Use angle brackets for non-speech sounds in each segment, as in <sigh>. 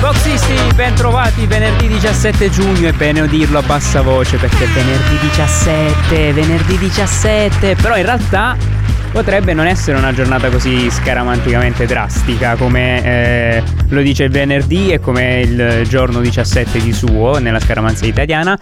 Boxisti, ben trovati venerdì 17 giugno, è bene dirlo a bassa voce perché è venerdì 17, venerdì 17, però in realtà potrebbe non essere una giornata così scaramanticamente drastica come eh, lo dice il venerdì e come il giorno 17 di suo nella scaramanzia italiana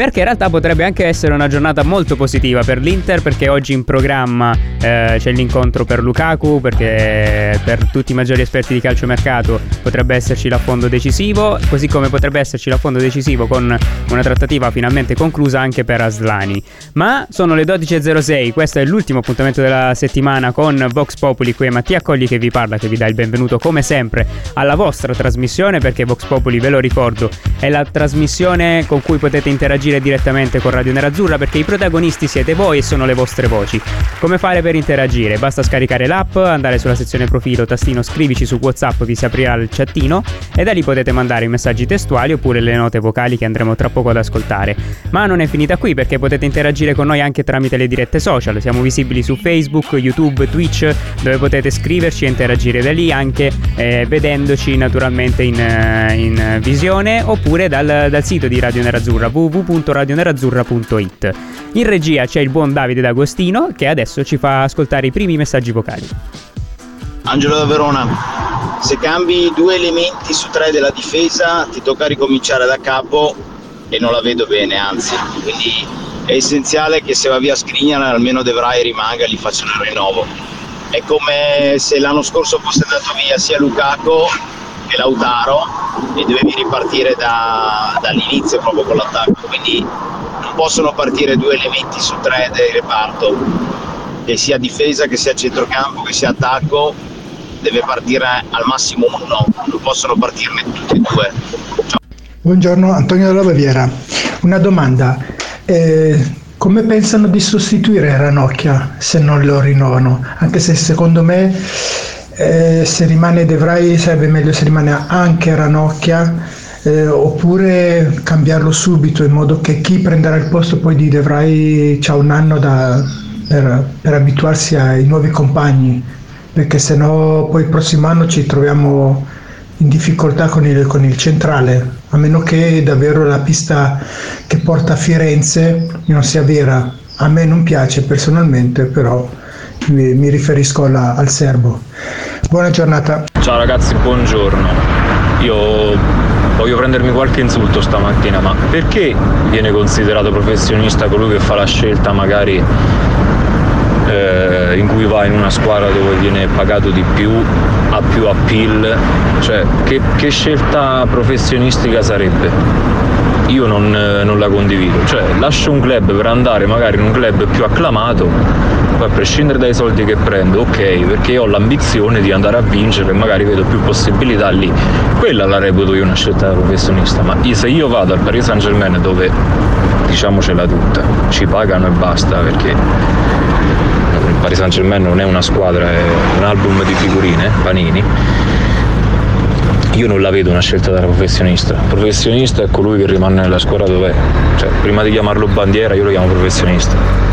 perché in realtà potrebbe anche essere una giornata molto positiva per l'Inter perché oggi in programma eh, c'è l'incontro per Lukaku perché per tutti i maggiori esperti di calciomercato potrebbe esserci l'affondo decisivo così come potrebbe esserci l'affondo decisivo con una trattativa finalmente conclusa anche per Aslani. Ma sono le 12.06 questo è l'ultimo appuntamento della settimana con Vox Populi qui è Mattia Colli che vi parla che vi dà il benvenuto come sempre alla vostra trasmissione perché Vox Populi ve lo ricordo è la trasmissione con cui potete interagire interagire direttamente con Radio Nerazzurra perché i protagonisti siete voi e sono le vostre voci. Come fare per interagire? Basta scaricare l'app, andare sulla sezione profilo, tastino scrivici su WhatsApp, vi si aprirà il chattino e da lì potete mandare i messaggi testuali oppure le note vocali che andremo tra poco ad ascoltare. Ma non è finita qui perché potete interagire con noi anche tramite le dirette social. Siamo visibili su Facebook, YouTube, Twitch, dove potete scriverci e interagire da lì anche eh, vedendoci naturalmente in, eh, in visione oppure dal, dal sito di Radio Nerazzurra www www.radionerazzurra.it. In regia c'è il buon Davide D'Agostino che adesso ci fa ascoltare i primi messaggi vocali. Angelo da Verona, se cambi due elementi su tre della difesa ti tocca ricominciare da capo e non la vedo bene, anzi, quindi è essenziale che se va via Skriniar almeno De Vrij rimanga e gli facciano il rinnovo. È come se l'anno scorso fosse andato via sia Lukaku che Lautaro e dovevi ripartire da, dall'inizio proprio con l'attacco, quindi non possono partire due elementi su tre del reparto, che sia difesa, che sia centrocampo, che sia attacco, deve partire al massimo uno, non possono partirne tutti e due. Ciao. Buongiorno Antonio della Baviera, una domanda. Eh, come pensano di sostituire Ranocchia se non lo rinnovano? Anche se secondo me eh, se rimane De Vrij sarebbe meglio se rimane anche Ranocchia eh, oppure cambiarlo subito in modo che chi prenderà il posto poi di De Vrij ha un anno da, per, per, abituarsi ai nuovi compagni perché se no poi il prossimo anno ci troviamo in difficoltà con il, con il centrale a meno che davvero la pista che porta a Firenze non sia vera. A me non piace personalmente però mi, mi riferisco alla, al serbo. Buona giornata. Ciao ragazzi, buongiorno. Io voglio prendermi qualche insulto stamattina, ma perché viene considerato professionista colui che fa la scelta magari eh, in cui va in una squadra dove viene pagato di più, ha più appeal? Cioè, che, che scelta professionistica sarebbe? io non, non, la condivido. Cioè, lascio un club per andare magari in un club più acclamato a prescindere dai soldi che prendo, ok, perché ho l'ambizione di andare a vincere e magari vedo più possibilità lì. Quella la reputo io una scelta da professionista, ma se io vado al Paris Saint Germain dove diciamocela tutta, ci pagano e basta perché il Paris Saint Germain non è una squadra, è un album di figurine, panini io non la vedo una scelta da professionista. Professionista è colui che rimane nella squadra dov'è. Cioè, prima di chiamarlo bandiera, io lo chiamo professionista.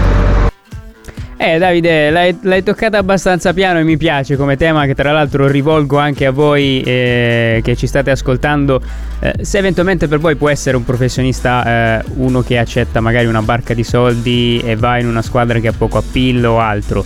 Eh Davide, l'hai, l'hai, toccata abbastanza piano e mi piace come tema che tra l'altro rivolgo anche a voi eh, che ci state ascoltando. Eh, se eventualmente per voi può essere un professionista eh, uno che accetta magari una barca di soldi e va in una squadra che ha poco appillo o altro.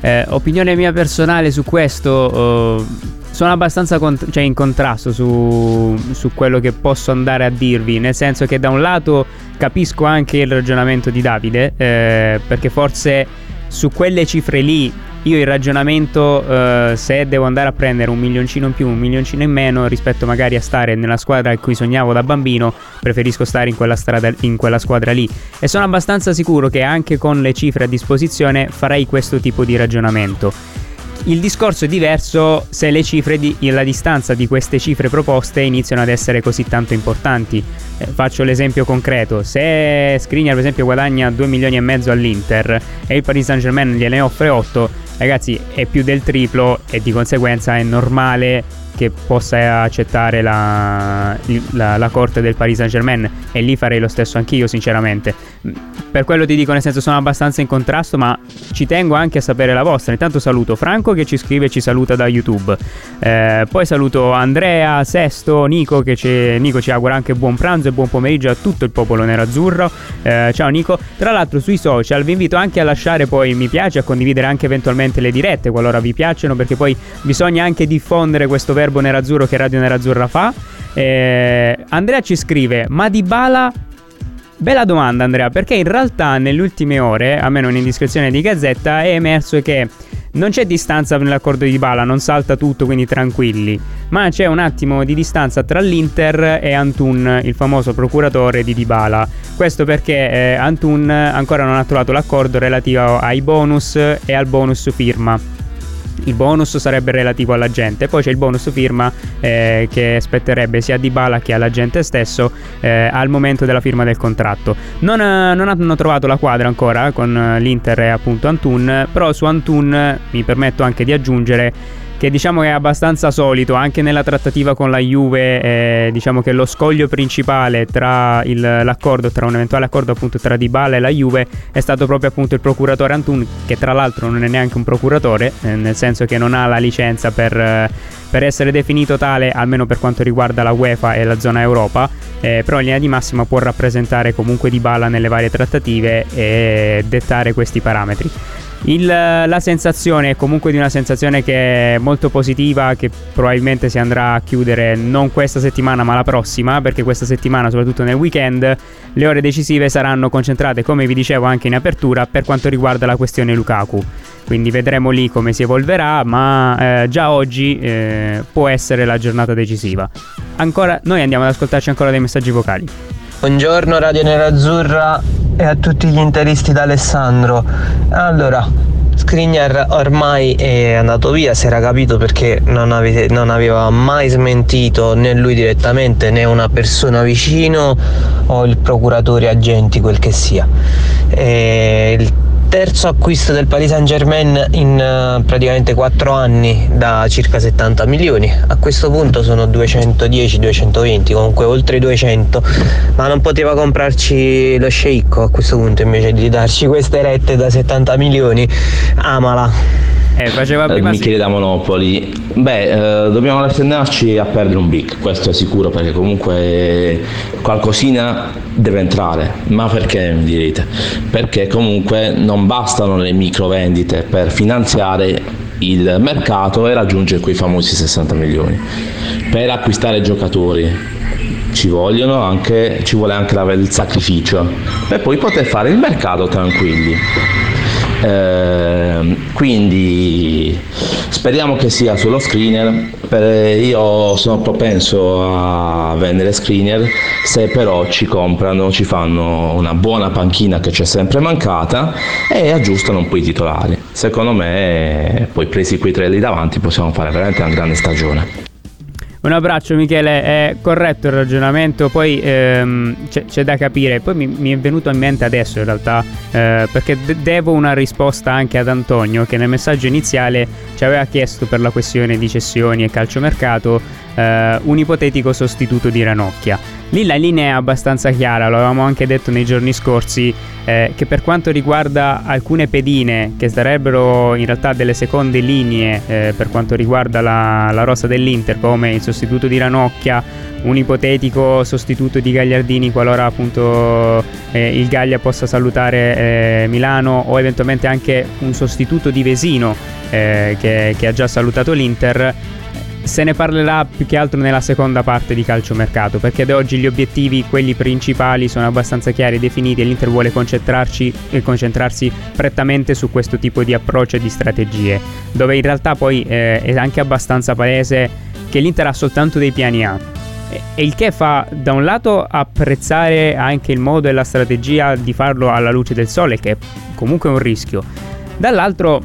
Eh, opinione mia personale su questo, oh, sono abbastanza cont- cioè in contrasto su, su quello che posso andare a dirvi, nel senso che da un lato capisco anche il ragionamento di Davide, eh, perché forse su quelle cifre lì io il ragionamento uh, se devo andare a prendere un milioncino in più, un milioncino in meno rispetto magari a stare nella squadra a cui sognavo da bambino, preferisco stare in quella, strada, in quella squadra lì. E sono abbastanza sicuro che anche con le cifre a disposizione farei questo tipo di ragionamento. Il discorso è diverso se le cifre di, la distanza di queste cifre proposte iniziano ad essere così tanto importanti. Eh, faccio l'esempio concreto: se Skriniar, per esempio, guadagna 2 milioni e mezzo all'Inter e il Paris Saint Germain gliene offre 8, ragazzi, è più del triplo e di conseguenza è normale che possa accettare la, la, la, corte del Paris Saint Germain e lì farei lo stesso anch'io sinceramente. Per quello ti dico nel senso sono abbastanza in contrasto ma ci tengo anche a sapere la vostra. Intanto saluto Franco che ci scrive e ci saluta da YouTube. Eh, poi saluto Andrea, Sesto, Nico che ci, Nico ci augura anche buon pranzo e buon pomeriggio a tutto il popolo nerazzurro. Eh, ciao Nico. Tra l'altro sui social vi invito anche a lasciare poi mi piace a condividere anche eventualmente le dirette qualora vi piacciono perché poi bisogna anche diffondere questo verbo nerazzurro che Radio Nerazzurra fa. Eh, Andrea ci scrive: Ma di Bala. Bella domanda, Andrea, perché in realtà nelle ultime ore, a meno un'indiscrezione di Gazzetta, è emerso che non c'è distanza nell'accordo di Bala, non salta tutto, quindi tranquilli. Ma c'è un attimo di distanza tra l'Inter e Antun, il famoso procuratore di Dybala. Questo perché eh, Antun ancora non ha trovato l'accordo relativo ai bonus e al bonus firma il bonus sarebbe relativo alla gente, poi c'è il bonus firma eh, che spetterebbe sia a Dybala che alla gente stesso eh, al momento della firma del contratto. Non, eh, non, hanno trovato la quadra ancora con l'Inter e appunto Antun, però su Antun mi permetto anche di aggiungere che diciamo che è abbastanza solito anche nella trattativa con la Juve eh, diciamo che lo scoglio principale tra il, l'accordo tra un eventuale accordo appunto tra Dybala e la Juve è stato proprio appunto il procuratore Antun che tra l'altro non è neanche un procuratore eh, nel senso che non ha la licenza per, eh, per, essere definito tale almeno per quanto riguarda la UEFA e la zona Europa eh, però in linea di massima può rappresentare comunque Dybala nelle varie trattative e dettare questi parametri il, la sensazione è comunque di una sensazione che è molto positiva, che probabilmente si andrà a chiudere non questa settimana ma la prossima, perché questa settimana, soprattutto nel weekend, le ore decisive saranno concentrate, come vi dicevo anche in apertura, per quanto riguarda la questione Lukaku. Quindi vedremo lì come si evolverà, ma eh, già oggi eh, può essere la giornata decisiva. Ancora, noi andiamo ad ascoltarci ancora dei messaggi vocali. Buongiorno Radio Nerazzurra e a tutti gli interisti da Alessandro. Allora, Skriniar ormai è andato via, si era capito perché non, avete, non, aveva mai smentito né lui direttamente né una persona vicino o il procuratore agenti, quel che sia. E il terzo acquisto del Paris Saint Germain in uh, praticamente 4 anni da circa 70 milioni. A questo punto sono 210-220, comunque oltre 200, ma non poteva comprarci lo sceicco a questo punto invece di darci queste rette da 70 milioni. Amala. Eh, faceva prima eh, Michele sì. da Monopoli. Beh, eh, dobbiamo rassegnarci a perdere un big, questo è sicuro, perché comunque qualcosina deve entrare. Ma perché mi direte? Perché comunque non bastano le micro vendite per finanziare il mercato e raggiungere quei famosi 60 milioni. Per acquistare giocatori ci, vogliono anche, ci vuole anche il sacrificio per poi poter fare il mercato tranquilli. Eh, quindi speriamo che sia solo screener. Io sono propenso a vendere screener se però ci comprano, ci fanno una buona panchina che ci è sempre mancata e aggiustano un po' i titolari. Secondo me, poi presi quei tre lì davanti, possiamo fare veramente una grande stagione. Un abbraccio Michele, è corretto il ragionamento, poi ehm, c'è, c'è, da capire, poi mi, mi, è venuto in mente adesso in realtà, eh, perché de- devo una risposta anche ad Antonio che nel messaggio iniziale ci aveva chiesto per la questione di cessioni e calciomercato eh, un ipotetico sostituto di Ranocchia. Lì la linea è abbastanza chiara, lo avevamo anche detto nei giorni scorsi, eh, che per quanto riguarda alcune pedine che sarebbero in realtà delle seconde linee eh, per quanto riguarda la, la rosa dell'Inter, come il sostituto di Ranocchia, un ipotetico sostituto di Gagliardini qualora appunto eh, il Gaglia possa salutare eh, Milano o eventualmente anche un sostituto di Vesino eh, che, che ha già salutato l'Inter se ne parlerà più che altro nella seconda parte di calciomercato, perché ad oggi gli obiettivi, quelli principali, sono abbastanza chiari e definiti e l'Inter vuole concentrarsi, prettamente su questo tipo di approccio e di strategie, dove in realtà poi eh, è anche abbastanza palese che l'Inter ha soltanto dei piani A. E il che fa da un lato apprezzare anche il modo e la strategia di farlo alla luce del sole, che è comunque un rischio, dall'altro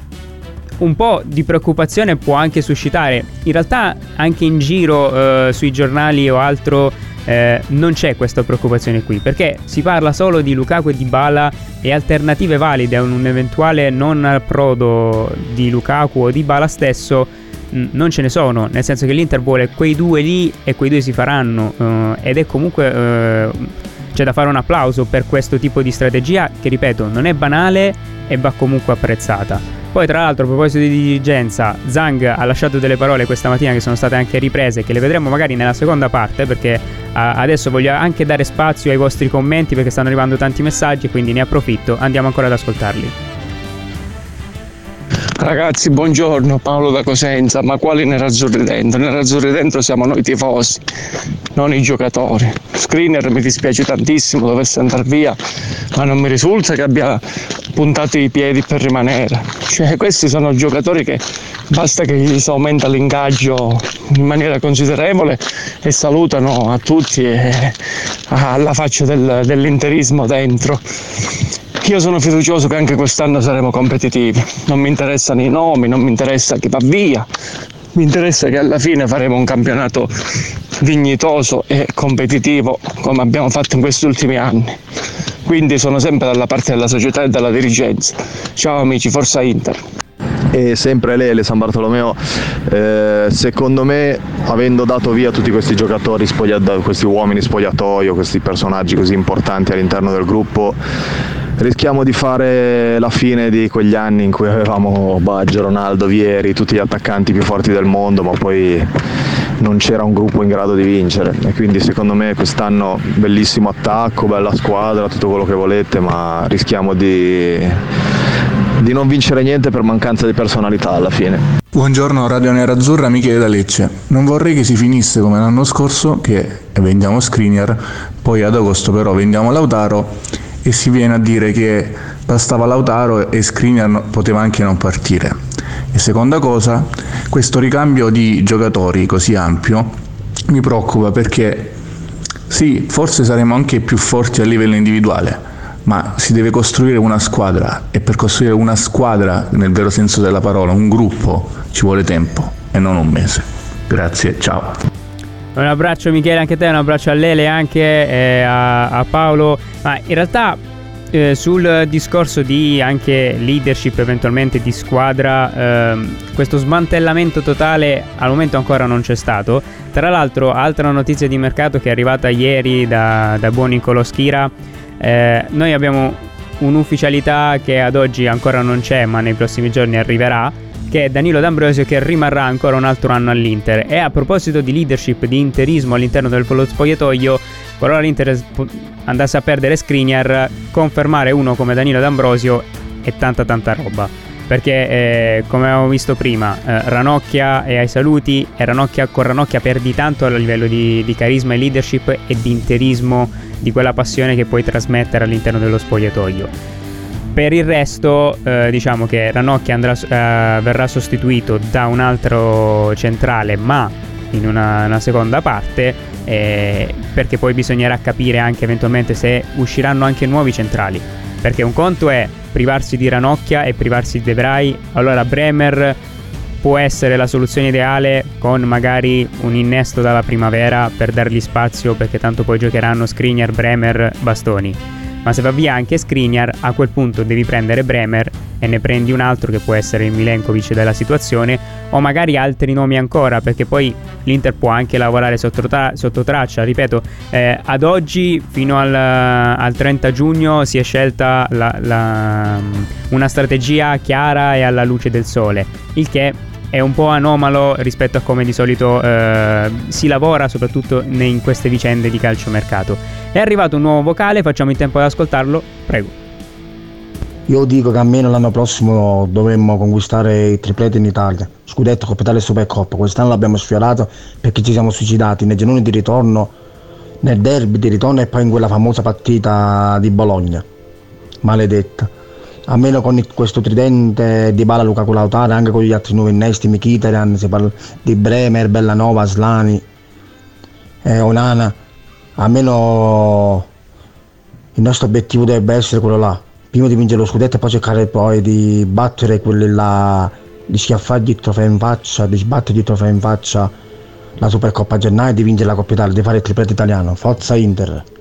un po' di preoccupazione può anche suscitare. In realtà anche in giro eh, sui giornali o altro eh, non c'è questa preoccupazione qui, perché si parla solo di Lukaku e di Bala e alternative valide a un eventuale non approdo di Lukaku o di Bala stesso non ce ne sono, nel senso che l'Inter vuole quei due lì e quei due si faranno uh, ed è comunque uh, c'è da fare un applauso per questo tipo di strategia che ripeto non è banale e va comunque apprezzata. Poi, tra l'altro, a proposito di dirigenza, Zhang ha lasciato delle parole questa mattina che sono state anche riprese, che le vedremo magari nella seconda parte, perché adesso voglio anche dare spazio ai vostri commenti, perché stanno arrivando tanti messaggi, quindi ne approfitto. Andiamo ancora ad ascoltarli. Ragazzi, buongiorno, Paolo da Cosenza, ma quali nerazzurri dentro? Nerazzurri dentro siamo noi tifosi, non i giocatori. Screener mi dispiace tantissimo, dovesse andare via, ma non mi risulta che abbia puntato i piedi per rimanere. Cioè, questi sono giocatori che basta che gli si aumenta l'ingaggio in maniera considerevole e salutano a tutti e alla faccia del, dell'interismo dentro. Io sono fiducioso che anche quest'anno saremo competitivi. Non mi interessano i nomi, non mi interessa chi va via. Mi interessa che alla fine faremo un campionato dignitoso e competitivo come abbiamo fatto in questi ultimi anni. Quindi sono sempre dalla parte della società e della dirigenza. Ciao amici, forza Inter e sempre Lele San Bartolomeo eh, secondo me avendo dato via tutti questi giocatori questi uomini spogliatoio questi personaggi così importanti all'interno del gruppo rischiamo di fare la fine di quegli anni in cui avevamo Baggio, Ronaldo, Vieri, tutti gli attaccanti più forti del mondo, ma poi non c'era un gruppo in grado di vincere e quindi secondo me quest'anno bellissimo attacco, bella squadra, tutto quello che volete, ma rischiamo di, di non vincere niente per mancanza di personalità alla fine. Buongiorno Radio Nerazzurra, Michele da Lecce. Non vorrei che si finisse come l'anno scorso che vendiamo Screener, poi ad agosto però vendiamo Lautaro e si viene a dire che bastava Lautaro e Skriniar poteva anche non partire. E seconda cosa, questo ricambio di giocatori così ampio mi preoccupa perché sì, forse saremo anche più forti a livello individuale, ma si deve costruire una squadra e per costruire una squadra nel vero senso della parola, un gruppo, ci vuole tempo e non un mese. Grazie, ciao. Un abbraccio Michele anche a te, un abbraccio a Lele anche eh, a, a, Paolo. Ma in realtà eh, sul discorso di anche leadership eventualmente di squadra, eh, questo smantellamento totale al momento ancora non c'è stato. Tra l'altro, altra notizia di mercato che è arrivata ieri da, da buon Nicolò Schira, eh, noi abbiamo un'ufficialità che ad oggi ancora non c'è ma nei prossimi giorni arriverà che è Danilo D'Ambrosio che rimarrà ancora un altro anno all'Inter. E a proposito di leadership, di interismo all'interno del spogliatoio, qualora l'Inter andasse a perdere Skriniar, confermare uno come Danilo D'Ambrosio è tanta tanta roba. Perché eh, come abbiamo visto prima, eh, Ranocchia è ai saluti e Ranocchia, con Ranocchia perdi tanto a livello di, di carisma e leadership e di interismo, di quella passione che puoi trasmettere all'interno dello spogliatoio. Per il resto, eh, diciamo che Ranocchia andrà, eh, verrà sostituito da un altro centrale, ma in una, una seconda parte, eh, perché poi bisognerà capire anche eventualmente se usciranno anche nuovi centrali. Perché un conto è privarsi di Ranocchia e privarsi di Debray, allora Bremer può essere la soluzione ideale con magari un innesto dalla primavera per dargli spazio perché tanto poi giocheranno Skriniar, Bremer, Bastoni ma se va via anche Skriniar, a quel punto devi prendere Bremer e ne prendi un altro che può essere il Milenkovic della situazione o magari altri nomi ancora perché poi l'Inter può anche lavorare sotto, tra- sotto traccia. Ripeto eh, ad oggi fino al, al, 30 giugno si è scelta la, la, una strategia chiara e alla luce del sole il che è un po' anomalo rispetto a come di solito eh, si lavora soprattutto in queste vicende di calciomercato. È arrivato un nuovo vocale, facciamo in tempo ad ascoltarlo, prego. Io dico che almeno l'anno prossimo dovremmo conquistare il triplete in Italia, scudetto, Coppa Italia e Supercoppa. Quest'anno l'abbiamo sfiorato perché ci siamo suicidati nei gironi di ritorno, nel derby di ritorno e poi in quella famosa partita di Bologna. Maledetta almeno con questo tridente di Bala Luca Lautare, anche con gli altri nuovi innesti, Mkhitaryan, si parla di Bremer, Bellanova, Slani, eh, Onana, almeno il nostro obiettivo dovrebbe essere quello là, prima di vincere lo scudetto e poi cercare poi di battere quelli là di schiaffargli il trofeo in faccia, di sbattergli il trofeo in faccia la Supercoppa a gennaio e di vincere la Coppa Italia, di fare il tripletto italiano. Forza Inter!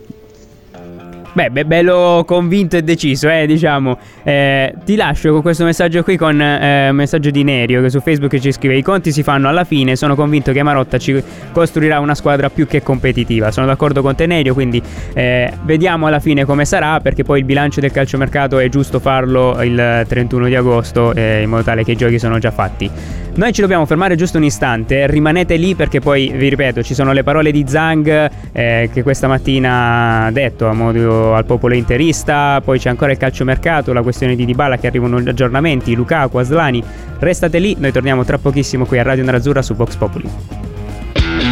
Beh, beh, bello convinto e deciso, eh, diciamo. Eh, ti lascio con questo messaggio qui con eh, un messaggio di Nerio che su Facebook ci scrive: I conti si fanno alla fine. Sono convinto che Marotta ci costruirà una squadra più che competitiva. Sono d'accordo con te, Nerio. Quindi eh, vediamo alla fine come sarà. Perché poi il bilancio del calciomercato è giusto farlo il 31 di agosto, eh, in modo tale che i giochi sono già fatti. Noi ci dobbiamo fermare giusto un istante. Rimanete lì perché poi vi ripeto, ci sono le parole di Zhang eh, che questa mattina ha detto a modo al popolo interista, poi c'è ancora il calciomercato, la questione di Dybala che arrivano aggiornamenti, Lukaku, Aslani. Restate lì, noi torniamo tra pochissimo qui a Radio Nerazzurra su Vox Populi.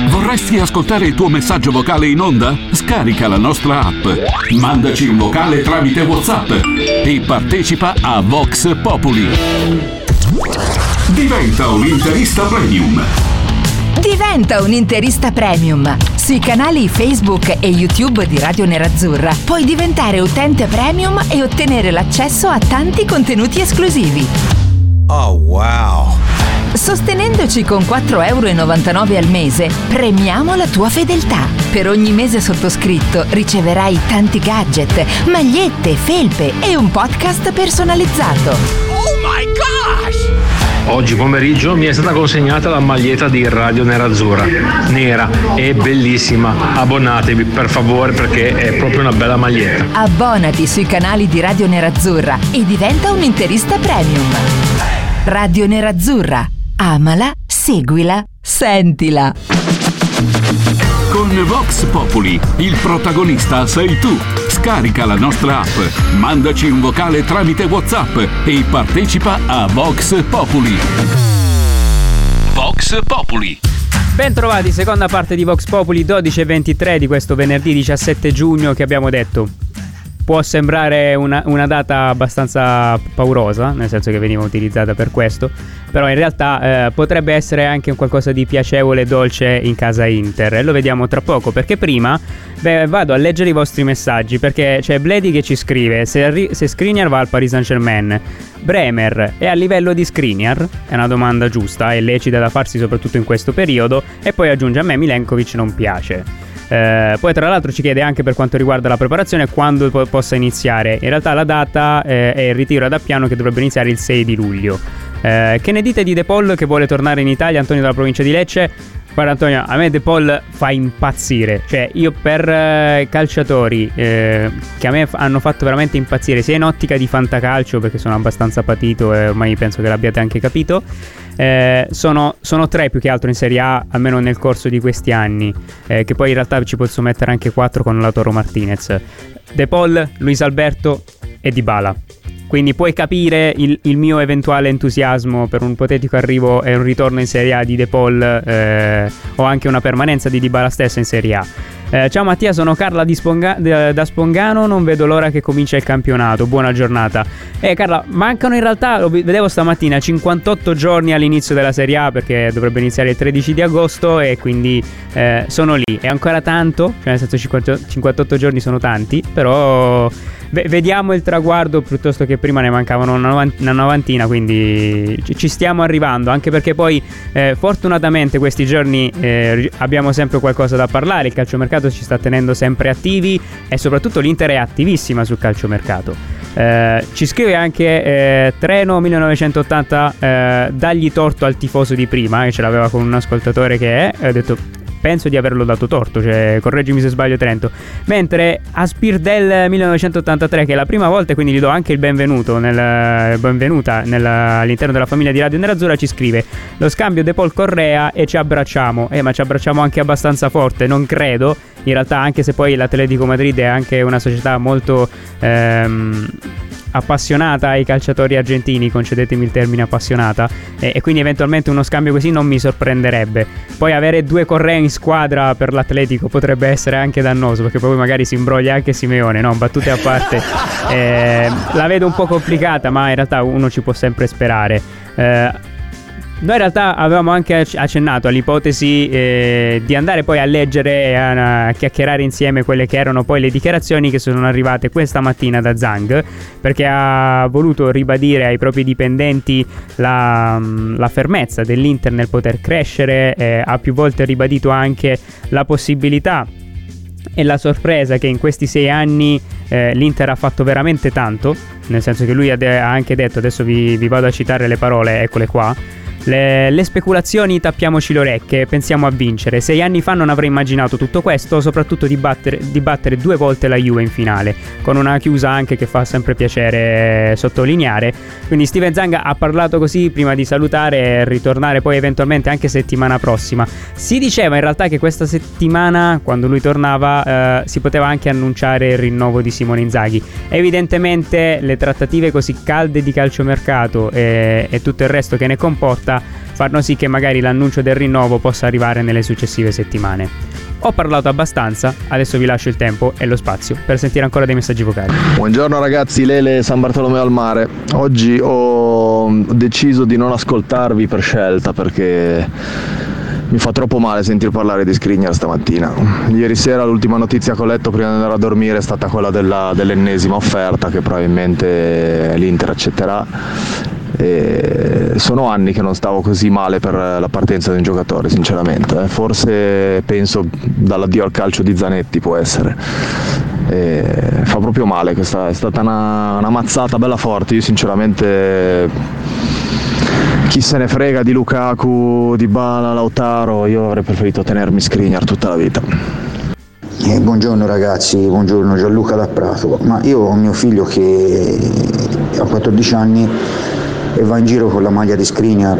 Vorresti ascoltare il tuo messaggio vocale in onda? Scarica la nostra app, mandaci un vocale tramite WhatsApp e partecipa a Vox Populi. Diventa un interista premium. Diventa un interista premium. Sui canali Facebook e YouTube di Radio Nerazzurra puoi diventare utente premium e ottenere l'accesso a tanti contenuti esclusivi. Oh wow! Sostenendoci con 4,99 euro al mese, premiamo la tua fedeltà. Per ogni mese sottoscritto riceverai tanti gadget, magliette, felpe e un podcast personalizzato. Oh my gosh! Oggi pomeriggio mi è stata consegnata la maglietta di Radio Nerazzurra, nera e bellissima. Abbonatevi per favore perché è proprio una bella maglietta. Abbonati sui canali di Radio Nerazzurra e diventa un interista premium. Radio Nerazzurra. Amala, seguila, sentila. Con Vox Populi, il protagonista sei tu. Scarica la nostra app, mandaci un vocale tramite WhatsApp e partecipa a Vox Populi. Vox Populi. Bentrovati, seconda parte di Vox Populi 12 e 23 di questo venerdì 17 giugno che abbiamo detto. Può sembrare una, una, data abbastanza paurosa, nel senso che veniva utilizzata per questo, però in realtà eh, potrebbe essere anche un qualcosa di piacevole e dolce in casa Inter. E lo vediamo tra poco, perché prima beh, vado a leggere i vostri messaggi, perché c'è Bledi che ci scrive, se, arri- se Skriniar va al Paris Saint Germain, Bremer è a livello di Skriniar? È una domanda giusta e lecita da farsi soprattutto in questo periodo, e poi aggiunge a me Milenkovic non piace. Eh, poi tra l'altro ci chiede anche per quanto riguarda la preparazione quando po- possa iniziare. In realtà la data eh, è il ritiro ad Appiano che dovrebbe iniziare il 6 di luglio. Eh, che ne dite di De Paul che vuole tornare in Italia, Antonio dalla provincia di Lecce? Guarda Antonio, a me De Paul fa impazzire. Cioè, io per eh, calciatori eh, che a me hanno fatto veramente impazzire, sia in ottica di fantacalcio, perché sono abbastanza patito e ormai penso che l'abbiate anche capito. Eh, sono, sono, tre più che altro in Serie A, almeno nel corso di questi anni. Eh, che poi in realtà ci posso mettere anche quattro con Lautaro Martinez. De Paul, Luis Alberto e Dybala. Quindi puoi capire il, il, mio eventuale entusiasmo per un ipotetico arrivo e un ritorno in Serie A di De Paul eh, o anche una permanenza di Dybala stessa in Serie A. Eh, ciao Mattia, sono Carla Sponga- da Spongano, non vedo l'ora che comincia il campionato, buona giornata. Eh Carla, mancano in realtà, lo vedevo stamattina, 58 giorni all'inizio della Serie A perché dovrebbe iniziare il 13 di agosto e quindi eh, sono lì. È ancora tanto, cioè nel senso 58 giorni sono tanti, però vediamo il traguardo piuttosto che prima ne mancavano una novantina, quindi ci stiamo arrivando, anche perché poi eh, fortunatamente questi giorni eh, abbiamo sempre qualcosa da parlare, il calciomercato ci sta tenendo sempre attivi e soprattutto l'Inter è attivissima sul calciomercato. Eh, ci scrive anche eh, Treno 1980 eh, dagli torto al tifoso di prima che ce l'aveva con un ascoltatore che è ha detto penso di averlo dato torto, cioè correggimi se sbaglio Trento. Mentre Aspir del 1983, che è la prima volta, quindi gli do anche il benvenuto, nel, benvenuta nel, all'interno della famiglia di Radio Nerazzurra, ci scrive lo scambio De Paul Correa e ci abbracciamo. Eh, ma ci abbracciamo anche abbastanza forte, non credo. In realtà, anche se poi l'Atletico Madrid è anche una società molto... Ehm, appassionata ai calciatori argentini, concedetemi il termine appassionata, e, e, quindi eventualmente uno scambio così non mi sorprenderebbe. Poi avere due Correa in squadra per l'Atletico potrebbe essere anche dannoso, perché poi magari si imbroglia anche Simeone, no? Battute a parte. <laughs> eh, la vedo un po' complicata, ma in realtà uno ci può sempre sperare. Eh, Noi in realtà avevamo anche acc- accennato all'ipotesi eh, di andare poi a leggere e a, a chiacchierare insieme quelle che erano poi le dichiarazioni che sono arrivate questa mattina da Zhang, perché ha voluto ribadire ai propri dipendenti la, la fermezza dell'Inter nel poter crescere, eh, ha più volte ribadito anche la possibilità e la sorpresa che in questi sei anni eh, l'Inter ha fatto veramente tanto, nel senso che lui ha, de- ha anche detto, adesso vi, vi vado a citare le parole, eccole qua, le, le, speculazioni tappiamoci le orecchie, pensiamo a vincere. Sei anni fa non avrei immaginato tutto questo, soprattutto di battere, di battere, due volte la Juve in finale, con una chiusa anche che fa sempre piacere sottolineare. Quindi Steven Zanga ha parlato così prima di salutare e ritornare poi eventualmente anche settimana prossima. Si diceva in realtà che questa settimana, quando lui tornava, eh, si poteva anche annunciare il rinnovo di Simone Inzaghi. Evidentemente le trattative così calde di calciomercato e, e tutto il resto che ne comporta fanno sì che magari l'annuncio del rinnovo possa arrivare nelle successive settimane. Ho parlato abbastanza, adesso vi lascio il tempo e lo spazio per sentire ancora dei messaggi vocali. Buongiorno ragazzi, Lele San Bartolomeo al mare. Oggi ho deciso di non ascoltarvi per scelta perché mi fa troppo male sentir parlare di Skriniar stamattina. Ieri sera l'ultima notizia che ho letto prima di andare a dormire è stata quella della, dell'ennesima offerta che probabilmente l'Inter accetterà e sono anni che non stavo così male per la partenza di un giocatore, sinceramente. Forse penso dall'addio al calcio di Zanetti può essere. E fa proprio male, questa è stata una, una mazzata bella forte. Io sinceramente chi se ne frega di Lukaku, di Bala, Lautaro, io avrei preferito tenermi Skriniar tutta la vita. Eh, buongiorno ragazzi, buongiorno Gianluca da Prato. Ma io ho mio figlio che ha 14 anni e va in giro con la maglia di Skriniar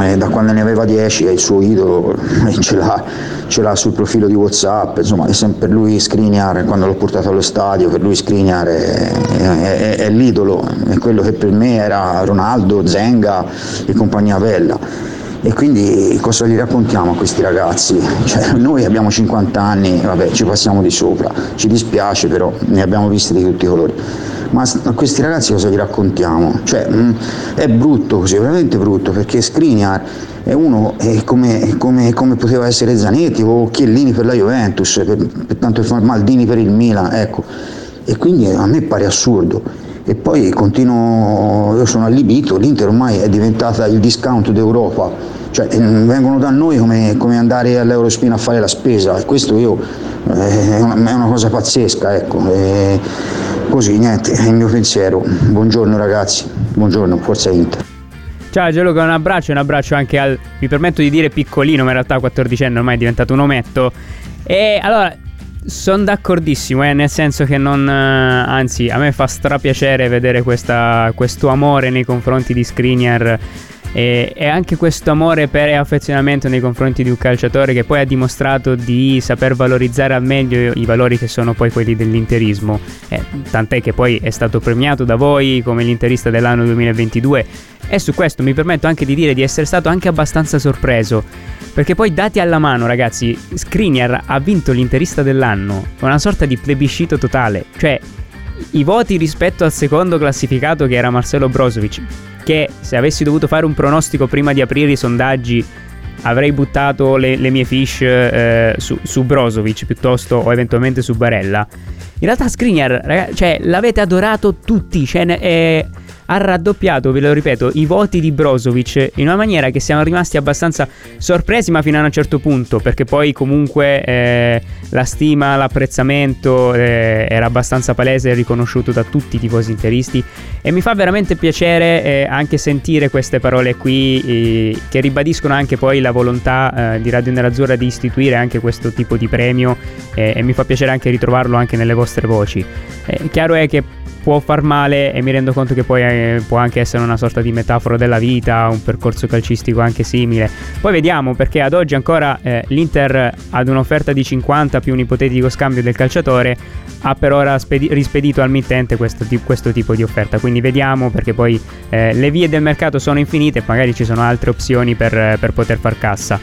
eh, da quando ne aveva 10 è il suo idolo <laughs> e ce l'ha, ce l'ha sul profilo di Whatsapp, insomma è sempre lui Skriniar, quando l'ho portato allo stadio, per lui Skriniar è, è, è, è l'idolo, è quello che per me era Ronaldo, Zenga e compagnia bella. E quindi cosa gli raccontiamo a questi ragazzi? Cioè, noi abbiamo 50 anni, vabbè, ci passiamo di sopra, ci dispiace però, ne abbiamo visti di tutti i colori ma a questi ragazzi cosa gli raccontiamo? Cioè, mh, è brutto così, veramente brutto, perché Skriniar è uno è come, come, come, poteva essere Zanetti o Chiellini per la Juventus, per, per tanto Maldini per il Milan, ecco. E quindi a me pare assurdo. E poi continuo, io sono allibito, l'Inter ormai è diventata il discount d'Europa, cioè vengono da noi come, come andare all'Eurospin a fare la spesa, e questo io, eh, è, una, è, una, cosa pazzesca, ecco. E, Così, niente, è il mio pensiero. Buongiorno ragazzi, buongiorno, forza Inter. Ciao Gianluca, un abbraccio, un abbraccio anche al, mi permetto di dire piccolino, ma in realtà 14 anni ormai è diventato un ometto. E allora, sono d'accordissimo, eh, nel senso che non... Eh, anzi, a me fa strapiacere vedere questa, questo amore nei confronti di Skriniar e, e, anche questo amore per e affezionamento nei confronti di un calciatore che poi ha dimostrato di saper valorizzare al meglio i valori che sono poi quelli dell'interismo. Eh, tant'è che poi è stato premiato da voi come l'interista dell'anno 2022 e su questo mi permetto anche di dire di essere stato anche abbastanza sorpreso. Perché poi dati alla mano, ragazzi, Skriniar ha vinto l'interista dell'anno, una sorta di plebiscito totale, cioè i voti rispetto al secondo classificato che era Marcelo Brozovic che se avessi dovuto fare un pronostico prima di aprire i sondaggi avrei buttato le, le mie fish eh, su, su, Brozovic piuttosto o eventualmente su Barella. In realtà Skriniar, ragazzi, cioè l'avete adorato tutti, cioè, eh, ha raddoppiato, ve lo ripeto, i voti di Brozovic in una maniera che siamo rimasti abbastanza sorpresi, ma fino a un certo punto, perché poi comunque eh, la stima, l'apprezzamento eh, era abbastanza palese e riconosciuto da tutti i tifosi interisti e mi fa veramente piacere eh, anche sentire queste parole qui eh, che ribadiscono anche poi la volontà eh, di Radio Nerazzurra di istituire anche questo tipo di premio eh, e mi fa piacere anche ritrovarlo anche nelle vostre voci. chiaro è che può far male e mi rendo conto che poi eh, può anche essere una sorta di metafora della vita, un percorso calcistico anche simile. Poi vediamo perché ad oggi ancora eh, l'Inter ad un'offerta di 50 più un ipotetico scambio del calciatore ha per ora spedi- rispedito al mittente questo, ti- questo, tipo di offerta, quindi vediamo perché poi eh, le vie del mercato sono infinite e magari ci sono altre opzioni per, per poter far cassa.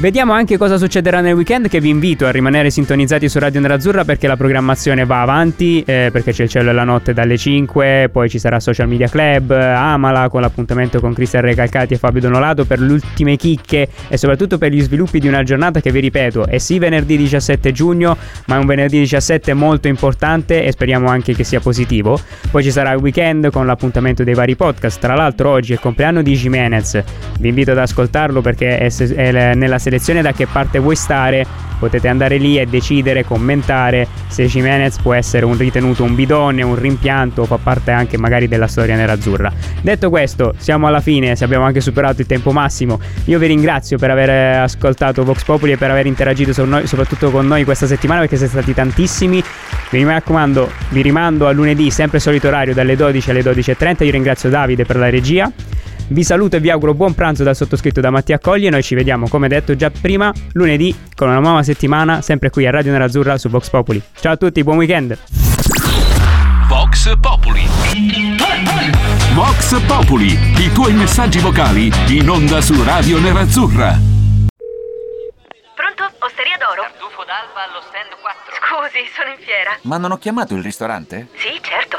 Vediamo anche cosa succederà nel weekend che vi invito a rimanere sintonizzati su Radio Nerazzurra perché la programmazione va avanti, eh, perché c'è il cielo e la notte dalle 5, poi ci sarà Social Media Club, Amala con l'appuntamento con Cristian Recalcati e Fabio Donolato per le ultime chicche e soprattutto per gli sviluppi di una giornata che vi ripeto è sì venerdì 17 giugno ma è un venerdì 17 molto importante e speriamo anche che sia positivo. Poi ci sarà il weekend con l'appuntamento dei vari podcast, tra l'altro oggi è il compleanno di Jimenez, vi invito ad ascoltarlo perché è, è nella selezione da che parte vuoi stare, potete andare lì e decidere, commentare se Jimenez può essere un ritenuto un bidone, un rimpianto fa parte anche magari della storia nerazzurra. Detto questo, siamo alla fine, se abbiamo anche superato il tempo massimo. Io vi ringrazio per aver ascoltato Vox Populi e per aver interagito su noi, soprattutto con noi questa settimana perché siete stati tantissimi. Vi raccomando, vi rimando a lunedì, sempre solito orario dalle 12 alle 12.30. Io ringrazio Davide per la regia. Vi saluto e vi auguro buon pranzo dal sottoscritto da Mattia Cogli e noi ci vediamo, come detto già prima, lunedì con una nuova settimana, sempre qui a Radio Nerazzurra su Vox Populi. Ciao a tutti, buon weekend! Vox Populi. Vox Populi, i tuoi messaggi vocali in onda su Radio Nerazzurra. Pronto? Osteria d'oro? Tartufo d'alba allo stand 4. Scusi, sono in fiera. Ma non ho chiamato il ristorante? Sì, certo.